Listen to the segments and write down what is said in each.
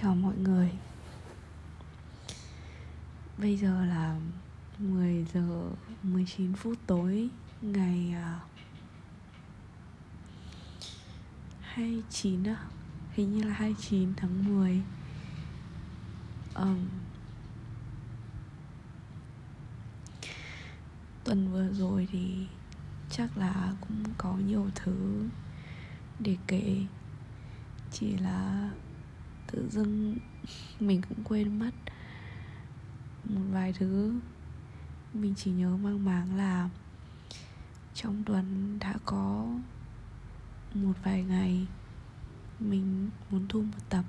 Chào mọi người. Bây giờ là 10 giờ 19 phút tối Ngày à, 29 á Hình như là 29 tháng 10 um, Tuần vừa rồi thì chắc là cũng có nhiều thứ để kể Chỉ là tự dưng mình cũng quên mất một vài thứ. Mình chỉ nhớ mang máng là trong tuần đã có một vài ngày mình muốn thu một tập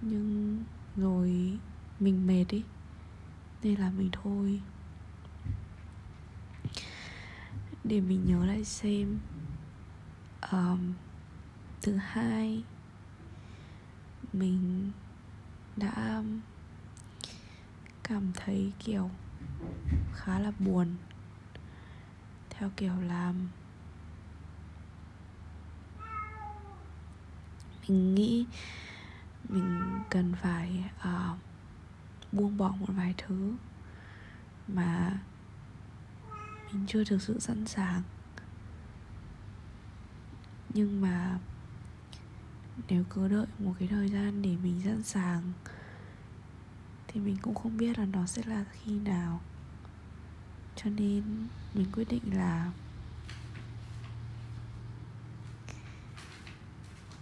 nhưng rồi mình mệt ý nên là mình thôi. Để mình nhớ lại xem um, thứ hai mình đã um, cảm thấy kiểu khá là buồn. Theo kiểu là um, mình nghĩ mình cần phải uh, buông bỏ một vài thứ mà mình chưa thực sự sẵn sàng. Nhưng mà nếu cứ đợi một cái thời gian để mình sẵn sàng thì mình cũng không biết là nó sẽ là khi nào. Cho nên mình quyết định là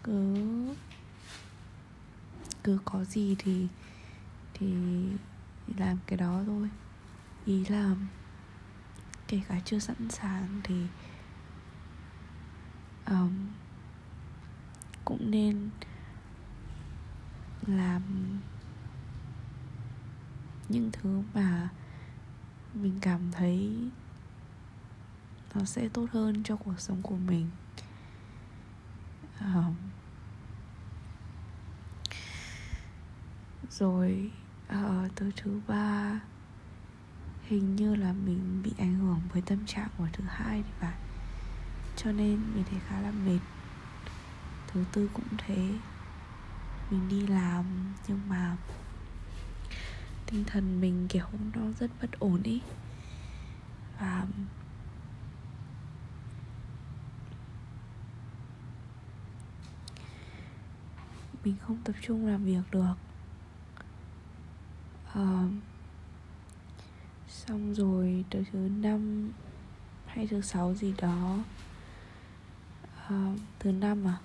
cứ cứ có gì thì thì làm cái đó thôi. Ý là kể cả chưa sẵn sàng thì um, cũng nên làm những thứ mà mình cảm thấy nó sẽ tốt hơn cho cuộc sống của mình. Um, rồi ờ, uh, tới thứ ba hình như là mình bị ảnh hưởng với tâm trạng của thứ hai thì phải cho nên mình thấy khá là mệt thứ tư cũng thế. Mình đi làm nhưng mà tinh thần mình kiểu nó rất bất ổn ý. Và mình không tập trung làm việc được. À, xong rồi tới thứ năm hay thứ sáu gì đó. À, thứ năm à?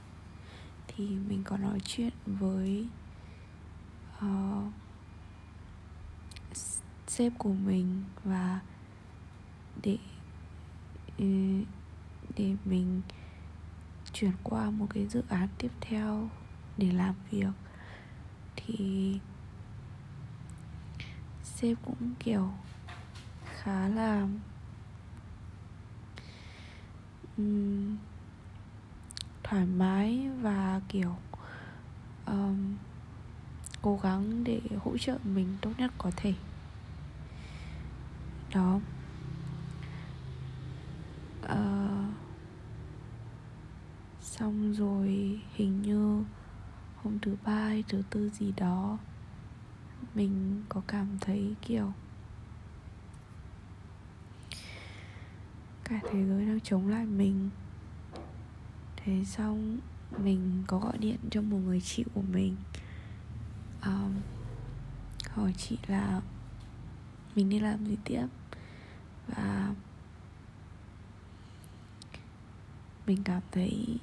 Thì mình có nói chuyện với uh, sếp của mình và để ừ, để mình chuyển qua một cái dự án tiếp theo để làm việc. Thì sếp cũng kiểu khá là um, thoải mái và kiểu um, cố gắng để hỗ trợ mình tốt nhất có thể. Đó. Uh, xong rồi hình như hôm thứ ba hay thứ tư gì đó mình có cảm thấy kiểu cả thế giới đang chống lại mình thế xong mình có gọi điện cho một người chị của mình. Um, hỏi chị là mình đi làm gì tiếp? Và mình cảm thấy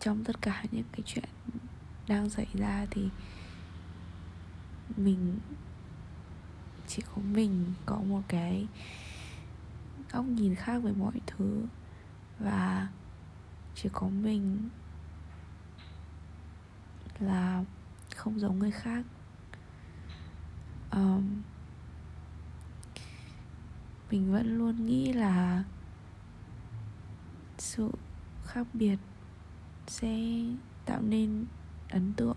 trong tất cả những cái chuyện đang xảy ra thì mình chỉ có mình có một cái góc nhìn khác về mọi thứ và chỉ có mình là không giống người khác. Um, mình vẫn luôn nghĩ là sự khác biệt sẽ tạo nên ấn tượng.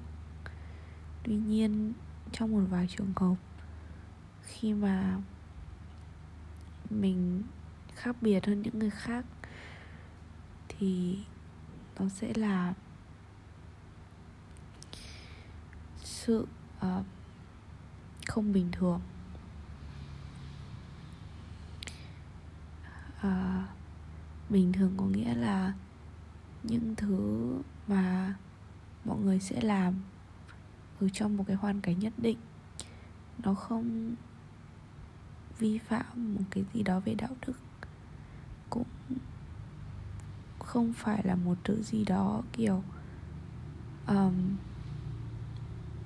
Tuy nhiên trong một vài trường hợp khi mà mình khác biệt hơn những người khác thì nó sẽ là sự uh, không bình thường. Uh, bình thường có nghĩa là những thứ mà mọi người sẽ làm ở trong một cái hoàn cảnh nhất định nó không vi phạm một cái gì đó về đạo đức không phải là một thứ gì đó kiểu um,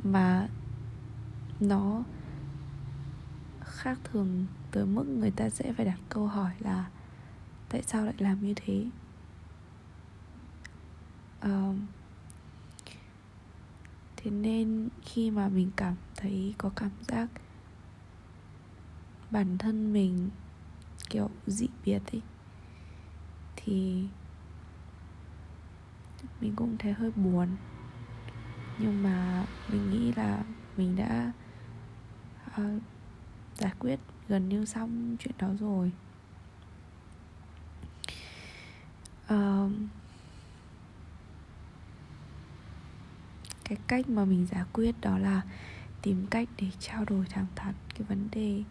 mà nó khác thường tới mức người ta sẽ phải đặt câu hỏi là tại sao lại làm như thế? Um, thế nên khi mà mình cảm thấy có cảm giác bản thân mình kiểu dị biệt ấy thì mình cũng thấy hơi buồn. Nhưng mà mình nghĩ là mình đã uh, giải quyết gần như xong chuyện đó rồi. Uh, cái cách mà mình giải quyết đó là tìm cách để trao đổi thẳng thắn cái vấn đề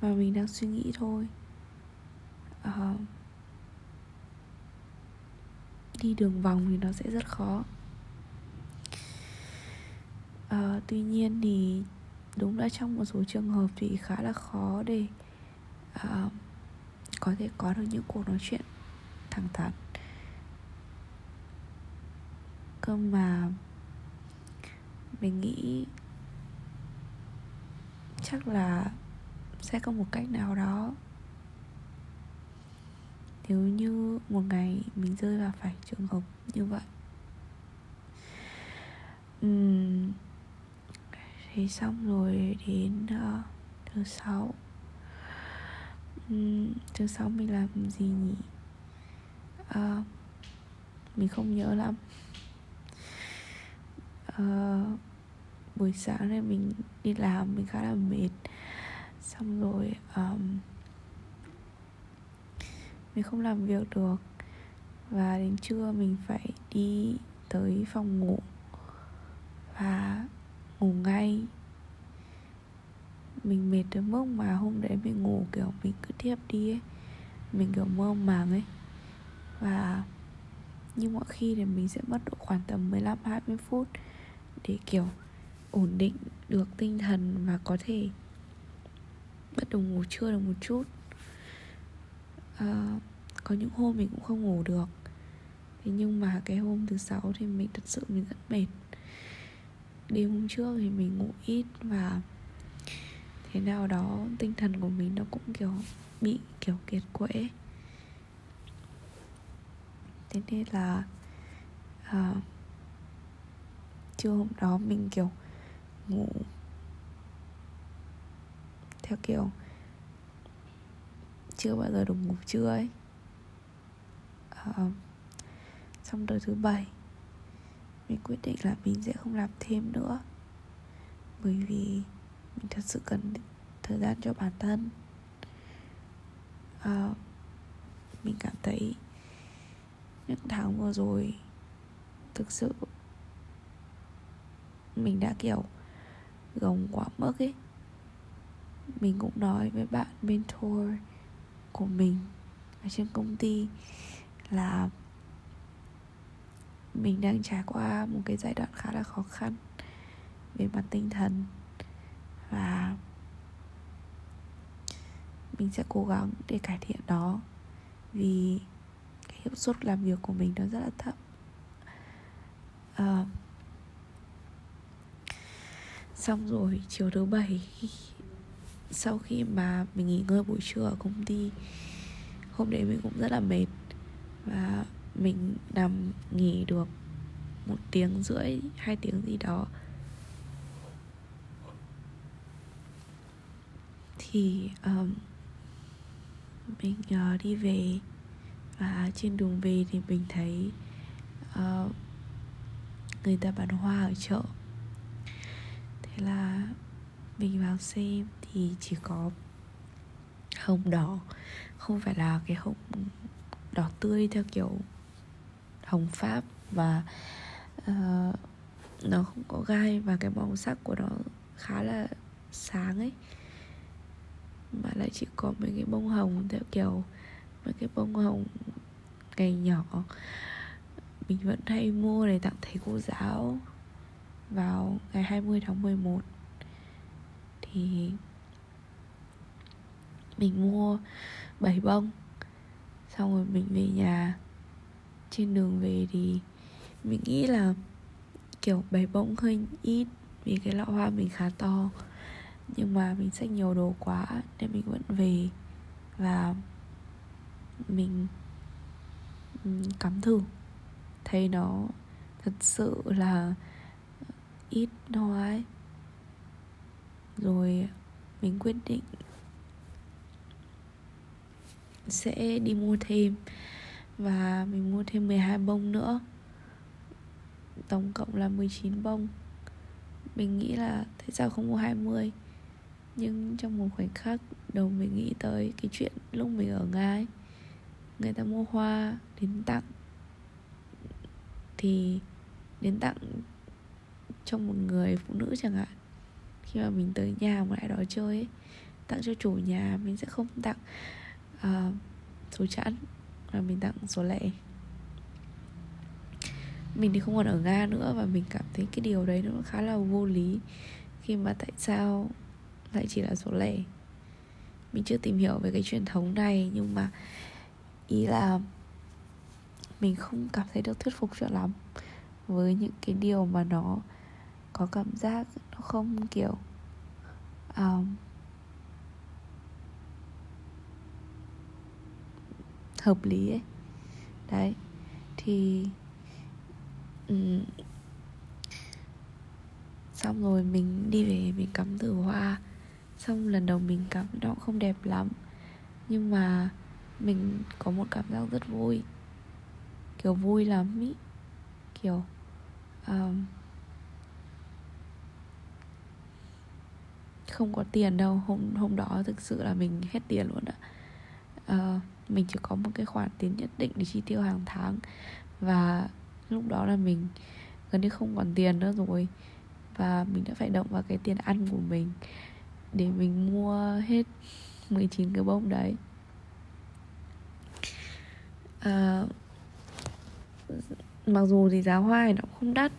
mà mình đang suy nghĩ thôi. Uh, đi đường vòng thì nó sẽ rất khó. À, tuy nhiên thì đúng là trong một số trường hợp thì khá là khó để à, có thể có được những cuộc nói chuyện thẳng thắn. Cơ mà mình nghĩ chắc là sẽ có một cách nào đó nếu như một ngày mình rơi vào phải trường hợp như vậy. Uhm, thế xong rồi đến uh, thứ sáu. Uhm, thứ sáu mình làm gì nhỉ? Uh, mình không nhớ lắm. Uh, buổi sáng này mình đi làm mình khá là mệt. Xong rồi um, mình không làm việc được. Và đến trưa mình phải đi tới phòng ngủ và ngủ ngay. Mình mệt tới mức mà hôm đấy mình ngủ, kiểu, mình cứ tiếp đi ấy. Mình, kiểu, mơ màng ấy. Và như mọi khi thì mình sẽ mất độ khoảng tầm 15 20 phút để, kiểu, ổn định được tinh thần và có thể bắt đầu ngủ trưa được một chút à, có những hôm mình cũng không ngủ được. Thế nhưng mà cái hôm thứ sáu thì mình thật sự mình rất mệt. Đêm hôm trước thì mình ngủ ít và thế nào đó tinh thần của mình nó cũng kiểu bị kiểu kiệt quệ. Thế nên là à, trưa hôm đó mình kiểu ngủ theo kiểu chưa bao giờ được ngủ trưa ấy. Uh, xong tới thứ bảy mình quyết định là mình sẽ không làm thêm nữa. Bởi vì mình thật sự cần thời gian cho bản thân. À, mình cảm thấy những tháng vừa rồi thực sự mình đã kiểu gồng quá mức ấy. Mình cũng nói với bạn mentor của mình ở trên công ty là mình đang trải qua một cái giai đoạn khá là khó khăn về mặt tinh thần và mình sẽ cố gắng để cải thiện đó vì cái hiệu suất làm việc của mình nó rất là thấp. À, xong rồi chiều thứ bảy sau khi mà mình nghỉ ngơi buổi trưa ở công ty hôm đấy mình cũng rất là mệt và mình nằm nghỉ được một tiếng rưỡi hai tiếng gì đó. Thì um, mình uh, đi về và trên đường về thì mình thấy uh, người ta bán hoa ở chợ. Thế là mình vào xem thì chỉ có hồng đỏ. Không phải là cái hồng đỏ tươi theo kiểu hồng pháp và uh, nó không có gai và cái màu sắc của nó khá là sáng ấy. Mà lại chỉ có mấy cái bông hồng theo kiểu mấy cái bông hồng ngày nhỏ. Mình vẫn hay mua để tặng thầy cô giáo vào ngày 20 tháng 11 thì mình mua 7 bông, xong rồi mình về nhà. Trên đường về thì mình nghĩ là, kiểu, bảy bông hơi ít vì cái lọ hoa mình khá to. Nhưng mà mình xách nhiều đồ quá nên mình vẫn về và mình cắm thử. Thấy nó thật sự là ít hoa ấy. Rồi mình quyết định sẽ đi mua thêm. Và mình mua thêm 12 bông nữa. Tổng cộng là 19 bông. Mình nghĩ là tại sao không mua 20 nhưng trong một khoảnh khắc đầu mình nghĩ tới cái chuyện lúc mình ở Nga ấy, người ta mua hoa đến tặng. Thì đến tặng cho một người phụ nữ chẳng hạn. Khi mà mình tới nhà một lại đó chơi ấy, tặng cho chủ nhà mình sẽ không tặng uh, số chẵn mà mình tặng số lẻ. Mình thì không còn ở nga nữa và mình cảm thấy cái điều đấy nó khá là vô lý. Khi mà tại sao lại chỉ là số lẻ? Mình chưa tìm hiểu về cái truyền thống này nhưng mà ý là mình không cảm thấy được thuyết phục cho lắm với những cái điều mà nó có cảm giác nó không kiểu um, hợp lý ấy. Đấy thì um, xong rồi mình đi về mình cắm thử hoa. Xong lần đầu mình cắm nó cũng không đẹp lắm. Nhưng mà mình có một cảm giác rất vui. Kiểu vui lắm ý. Kiểu um, không có tiền đâu. Hôm hôm đó thực sự là mình hết tiền luôn ạ. Uh, mình chỉ có một cái khoản tiền nhất định để chi tiêu hàng tháng. Và lúc đó là mình gần như không còn tiền nữa rồi. Và mình đã phải động vào cái tiền ăn của mình để mình mua hết 19 cái bông đấy. À, mặc dù thì giá hoa thì nó không đắt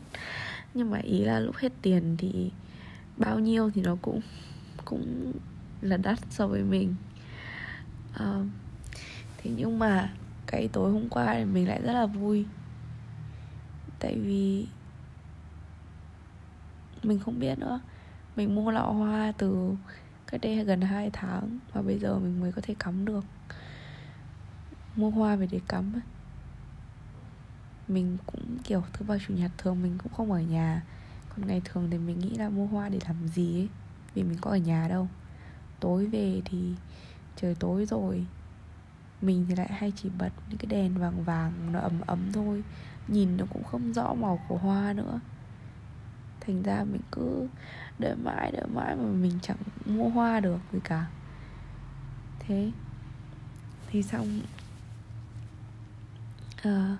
nhưng mà ý là lúc hết tiền thì bao nhiêu thì nó cũng cũng là đắt so với mình. À, thế nhưng mà cái tối hôm qua thì mình lại rất là vui. Tại vì mình không biết nữa. Mình mua lọ hoa từ cách đây gần 2 tháng và bây giờ mình mới có thể cắm được. Mua hoa về để cắm ấy. mình cũng kiểu thứ ba, chủ nhật thường mình cũng không ở nhà. Còn ngày thường thì mình nghĩ là mua hoa để làm gì ấy. Vì mình có ở nhà đâu. Tối về thì trời tối rồi mình thì lại hay chỉ bật những cái đèn vàng vàng nó ấm ấm thôi. Nhìn nó cũng không rõ màu của hoa nữa. Thành ra mình cứ đợi mãi đợi mãi mà mình chẳng mua hoa được gì cả. Thế thì xong à,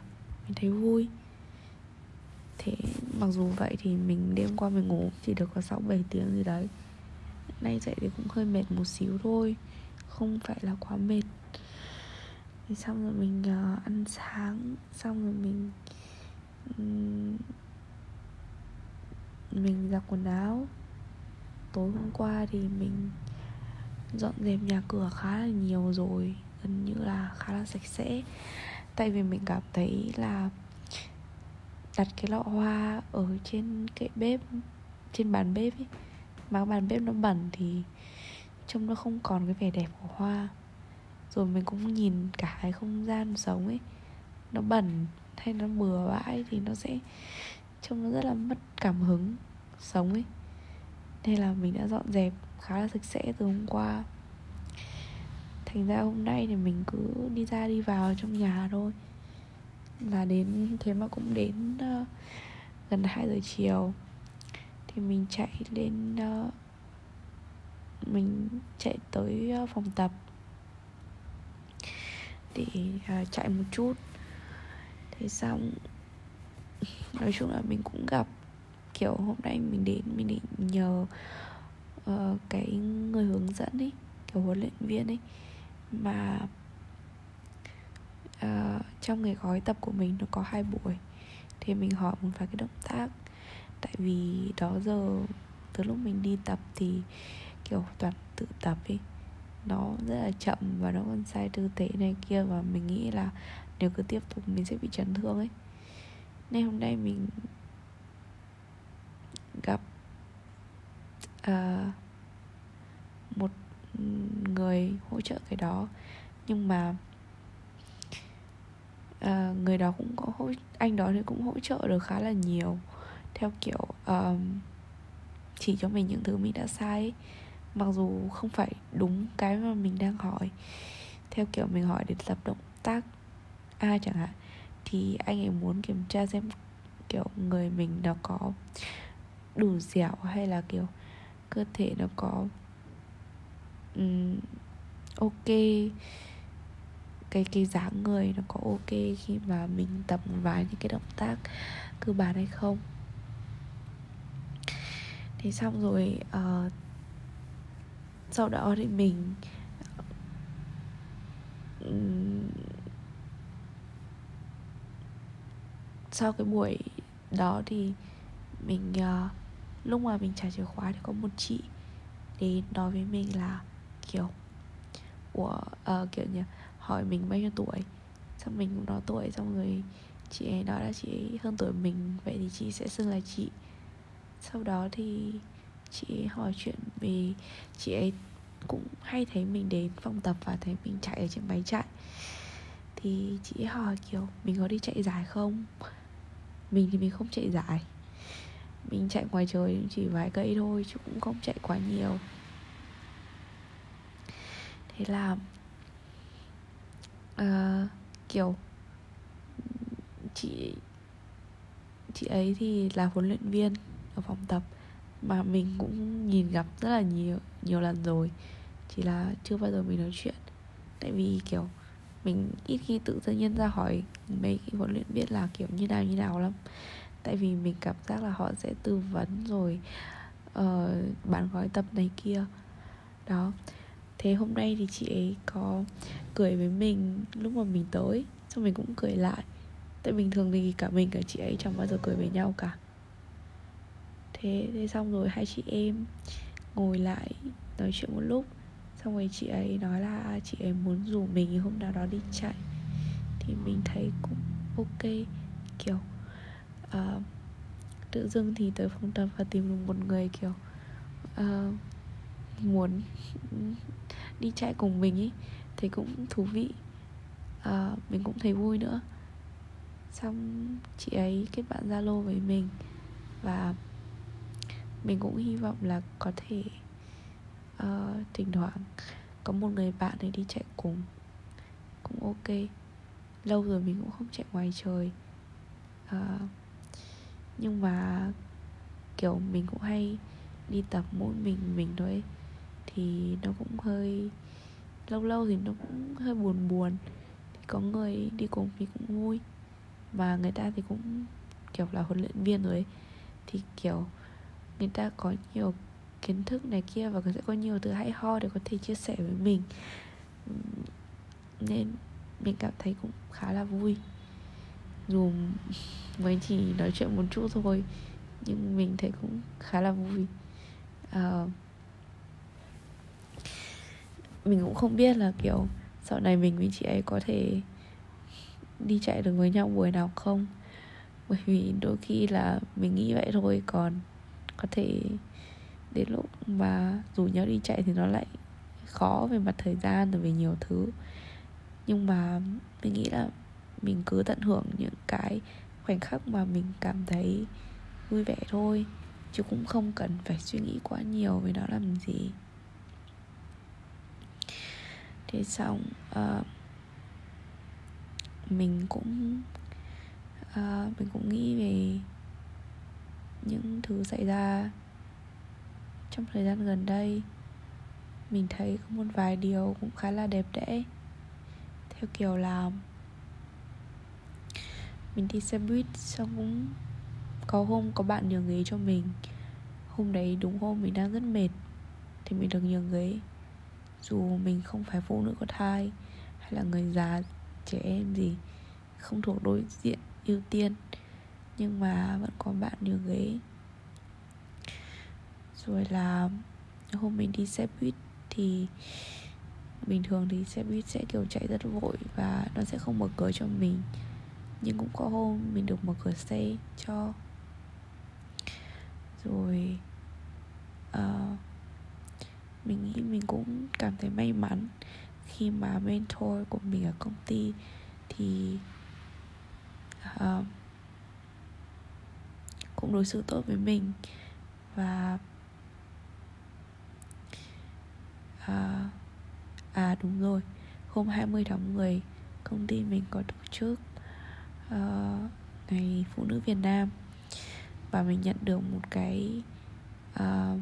mình thấy vui. Thế mặc dù vậy thì mình đêm qua mình ngủ chỉ được có 6 7 tiếng gì đấy. Nay dậy thì cũng hơi mệt một xíu thôi không phải là quá mệt thì xong rồi mình uh, ăn sáng xong rồi mình um, mình giặt quần áo. Tối hôm qua thì mình dọn dẹp nhà cửa khá là nhiều rồi gần như là khá là sạch sẽ. Tại vì mình cảm thấy là đặt cái lọ hoa ở trên kệ bếp trên bàn bếp ấy mà bàn bếp nó bẩn thì trông nó không còn cái vẻ đẹp của hoa rồi mình cũng nhìn cả cái không gian sống ấy. Nó bẩn hay nó bừa bãi thì nó sẽ trông nó rất là mất cảm hứng sống ấy. Nên là mình đã dọn dẹp khá là sạch sẽ từ hôm qua. Thành ra hôm nay thì mình cứ đi ra đi vào trong nhà thôi. Là đến thế mà cũng đến uh, gần 2 giờ chiều. Thì mình chạy lên uh, mình chạy tới uh, phòng tập để uh, à, chạy một chút. Thế xong nói chung là mình cũng gặp kiểu hôm nay mình đến mình định nhờ uh, cái người hướng dẫn ấy kiểu huấn luyện viên ấy mà uh, trong cái gói tập của mình nó có hai buổi. Thì mình hỏi một vài cái động tác tại vì đó giờ từ lúc mình đi tập thì kiểu toàn tự tập ấy nó rất là chậm và nó còn sai tư thế này kia và mình nghĩ là nếu cứ tiếp tục mình sẽ bị chấn thương ấy. Nên hôm nay mình gặp uh, một người hỗ trợ cái đó. Nhưng mà uh, người đó cũng có hỗ anh đó thì cũng hỗ trợ được khá là nhiều. Theo kiểu um, chỉ cho mình những thứ mình đã sai ấy mặc dù không phải đúng cái mà mình đang hỏi. Theo kiểu mình hỏi để tập động tác A chẳng hạn thì anh ấy muốn kiểm tra xem kiểu người mình nó có đủ dẻo hay là kiểu cơ thể nó có um, ok cái cái dáng người nó có ok khi mà mình tập một vài những cái động tác cơ bản hay không. Thế xong rồi uh, sau đó thì mình sau cái buổi đó thì mình uh, lúc mà mình trả chìa khóa thì có một chị đến nói với mình là kiểu của uh, ờ, kiểu như hỏi mình bao nhiêu tuổi? Xong mình cũng nói tuổi xong rồi chị ấy nói là chị ấy hơn tuổi mình vậy thì chị sẽ xưng là chị. Sau đó thì chị ấy hỏi chuyện về chị ấy cũng hay thấy mình đến phòng tập và thấy mình chạy ở trên máy chạy. Thì chị ấy hỏi kiểu mình có đi chạy dài không? Mình thì mình không chạy dài. Mình chạy ngoài trời chỉ vài cây thôi chứ cũng không chạy quá nhiều. Thế là uh, kiểu chị chị ấy thì là huấn luyện viên ở phòng tập mà mình cũng nhìn gặp rất là nhiều nhiều lần rồi. Chỉ là chưa bao giờ mình nói chuyện. Tại vì kiểu mình ít khi tự nhiên nhân ra hỏi mấy cái huấn luyện viên là kiểu như nào như nào lắm. Tại vì mình cảm giác là họ sẽ tư vấn rồi ờ, uh, bán gói tập này kia. Đó. Thế hôm nay thì chị ấy có cười với mình lúc mà mình tới xong mình cũng cười lại. Tại bình thường thì cả mình cả chị ấy chẳng bao giờ cười với nhau cả thế thế xong rồi hai chị em ngồi lại nói chuyện một lúc. Xong rồi chị ấy nói là à, chị ấy muốn rủ mình hôm nào đó đi chạy. Thì mình thấy cũng ok kiểu uh, tự dưng thì tới phòng tập và tìm được một người kiểu uh, muốn đi chạy cùng mình ý thì cũng thú vị. Uh, mình cũng thấy vui nữa. Xong chị ấy kết bạn zalo với mình và mình cũng hy vọng là có thể uh, thỉnh thoảng có một người bạn để đi chạy cùng. Cũng ok. Lâu rồi mình cũng không chạy ngoài trời. Uh, nhưng mà kiểu mình cũng hay đi tập mỗi mình mình thôi thì nó cũng hơi lâu lâu thì nó cũng hơi buồn buồn. Thì có người đi cùng thì cũng vui. Mà người ta thì cũng kiểu là huấn luyện viên rồi ấy. thì kiểu người ta có nhiều kiến thức này kia và sẽ có nhiều thứ hay ho để có thể chia sẻ với mình. Nên mình cảm thấy cũng khá là vui. Dù mới chỉ nói chuyện một chút thôi nhưng mình thấy cũng khá là vui. À, mình cũng không biết là kiểu sau này mình với chị ấy có thể đi chạy được với nhau buổi nào không? Bởi vì đôi khi là mình nghĩ vậy thôi còn có thể đến lúc mà rủ nhau đi chạy thì nó lại khó về mặt thời gian rồi về nhiều thứ. Nhưng mà mình nghĩ là mình cứ tận hưởng những cái khoảnh khắc mà mình cảm thấy vui vẻ thôi chứ cũng không cần phải suy nghĩ quá nhiều về nó làm gì. Thế xong uh, mình cũng uh, mình cũng nghĩ về những thứ xảy ra. Trong thời gian gần đây, mình thấy có một vài điều cũng khá là đẹp đẽ. Theo kiểu là, mình đi xe buýt xong cũng có hôm có bạn nhường ghế cho mình. Hôm đấy đúng hôm mình đang rất mệt thì mình được nhường ghế. Dù mình không phải phụ nữ có thai hay là người già, trẻ em gì, không thuộc đối diện ưu tiên nhưng mà vẫn có bạn nhường ghế. Rồi là hôm mình đi xe buýt thì bình thường thì xe buýt sẽ kiểu chạy rất vội và nó sẽ không mở cửa cho mình. Nhưng cũng có hôm mình được mở cửa xe cho. Rồi uh, mình nghĩ mình cũng cảm thấy may mắn khi mà mentor của mình ở công ty thì uh, cũng đối xử tốt với mình. Và à, à đúng rồi. Hôm 20 tháng 10 công ty mình có tổ chức uh, ngày phụ nữ Việt Nam. Và mình nhận được một cái uh,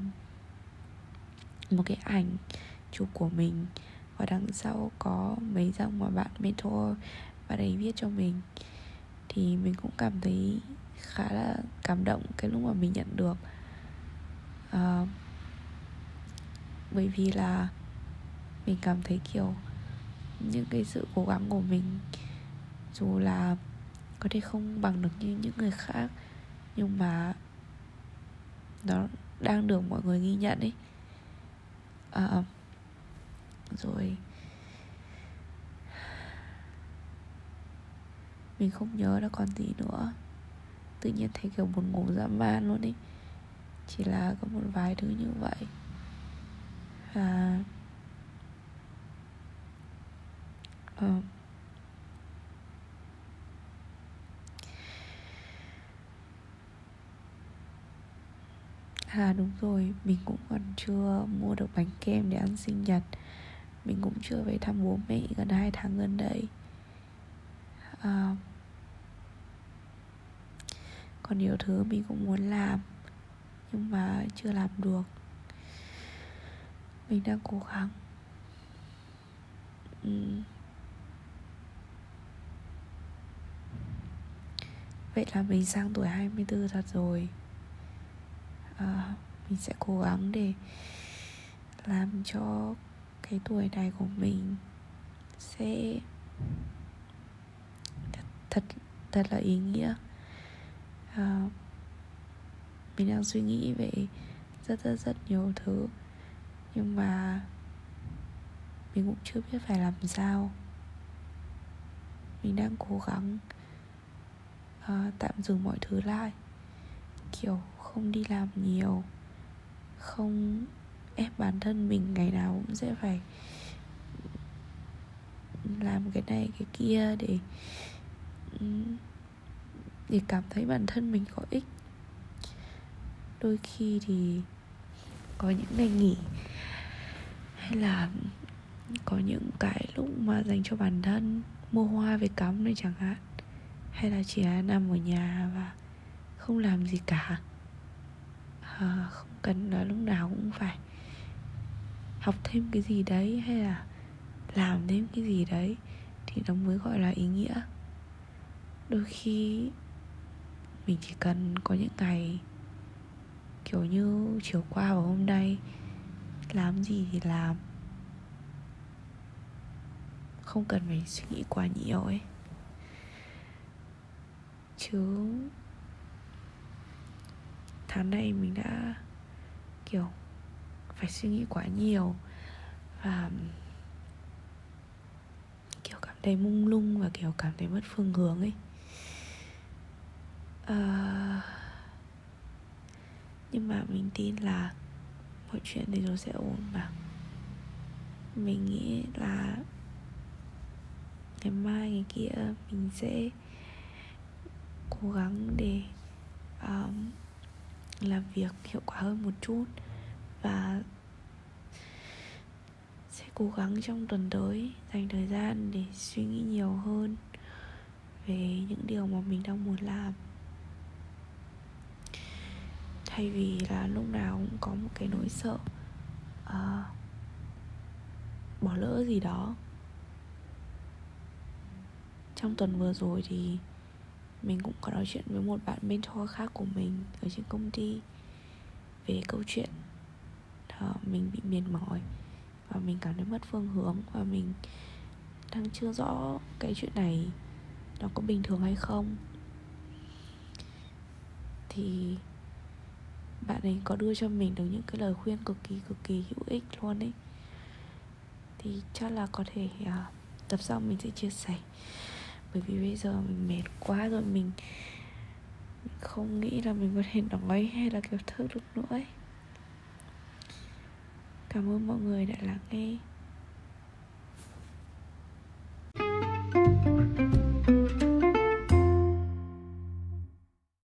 một cái ảnh chụp của mình. Và đằng sau có mấy dòng mà bạn mentor và đấy viết cho mình. Thì mình cũng cảm thấy khá là cảm động cái lúc mà mình nhận được. À, bởi vì là mình cảm thấy kiểu những cái sự cố gắng của mình dù là có thể không bằng được như những người khác nhưng mà nó đang được mọi người ghi nhận ấy. À, rồi mình không nhớ là còn gì nữa tự nhiên thấy kiểu buồn ngủ dã man luôn ấy chỉ là có một vài thứ như vậy. Và uh, À đúng rồi, mình cũng còn chưa mua được bánh kem để ăn sinh nhật. Mình cũng chưa về thăm bố mẹ gần 2 tháng gần đây. À, còn nhiều thứ mình cũng muốn làm Nhưng mà chưa làm được. Mình đang cố gắng. Ừ. Vậy là mình sang tuổi 24 thật rồi. À, mình sẽ cố gắng để làm cho cái tuổi này của mình sẽ thật thật, thật là ý nghĩa. Ờ, mình đang suy nghĩ về rất rất rất nhiều thứ. Nhưng mà mình cũng chưa biết phải làm sao. Mình đang cố gắng uh, tạm dừng mọi thứ lại. Kiểu không đi làm nhiều không ép bản thân mình ngày nào cũng sẽ phải làm cái này cái kia để để cảm thấy bản thân mình có ích. Đôi khi thì có những ngày nghỉ hay là có những cái lúc mà dành cho bản thân mua hoa về cắm này chẳng hạn hay là chỉ là nằm ở nhà và không làm gì cả. À, không cần là lúc nào cũng phải học thêm cái gì đấy hay là làm thêm cái gì đấy thì nó mới gọi là ý nghĩa. Đôi khi mình chỉ cần có những ngày kiểu như, chiều qua và hôm nay. Làm gì thì làm. Không cần phải suy nghĩ quá nhiều ấy. Chứ tháng này mình đã, kiểu, phải suy nghĩ quá nhiều và, kiểu, cảm thấy mung lung và kiểu cảm thấy mất phương hướng ấy. Ờ, nhưng mà mình tin là mọi chuyện thì rồi sẽ ổn mà. Mình nghĩ là ngày mai ngày kia mình sẽ cố gắng để um, làm việc hiệu quả hơn một chút và sẽ cố gắng trong tuần tới dành thời gian để suy nghĩ nhiều hơn về những điều mà mình đang muốn làm thay vì là lúc nào cũng có một cái nỗi sợ uh, bỏ lỡ gì đó. Trong tuần vừa rồi thì mình cũng có nói chuyện với một bạn mentor khác của mình ở trên công ty về câu chuyện uh, mình bị mệt mỏi và mình cảm thấy mất phương hướng và mình đang chưa rõ cái chuyện này nó có bình thường hay không. Thì bạn ấy có đưa cho mình được những cái lời khuyên cực kỳ cực kỳ hữu ích luôn ấy. Thì chắc là có thể uh, tập sau mình sẽ chia sẻ. Bởi vì bây giờ mình mệt quá rồi mình, không nghĩ là mình có thể nói hay là kiểu thức được nữa ấy. Cảm ơn mọi người đã lắng nghe.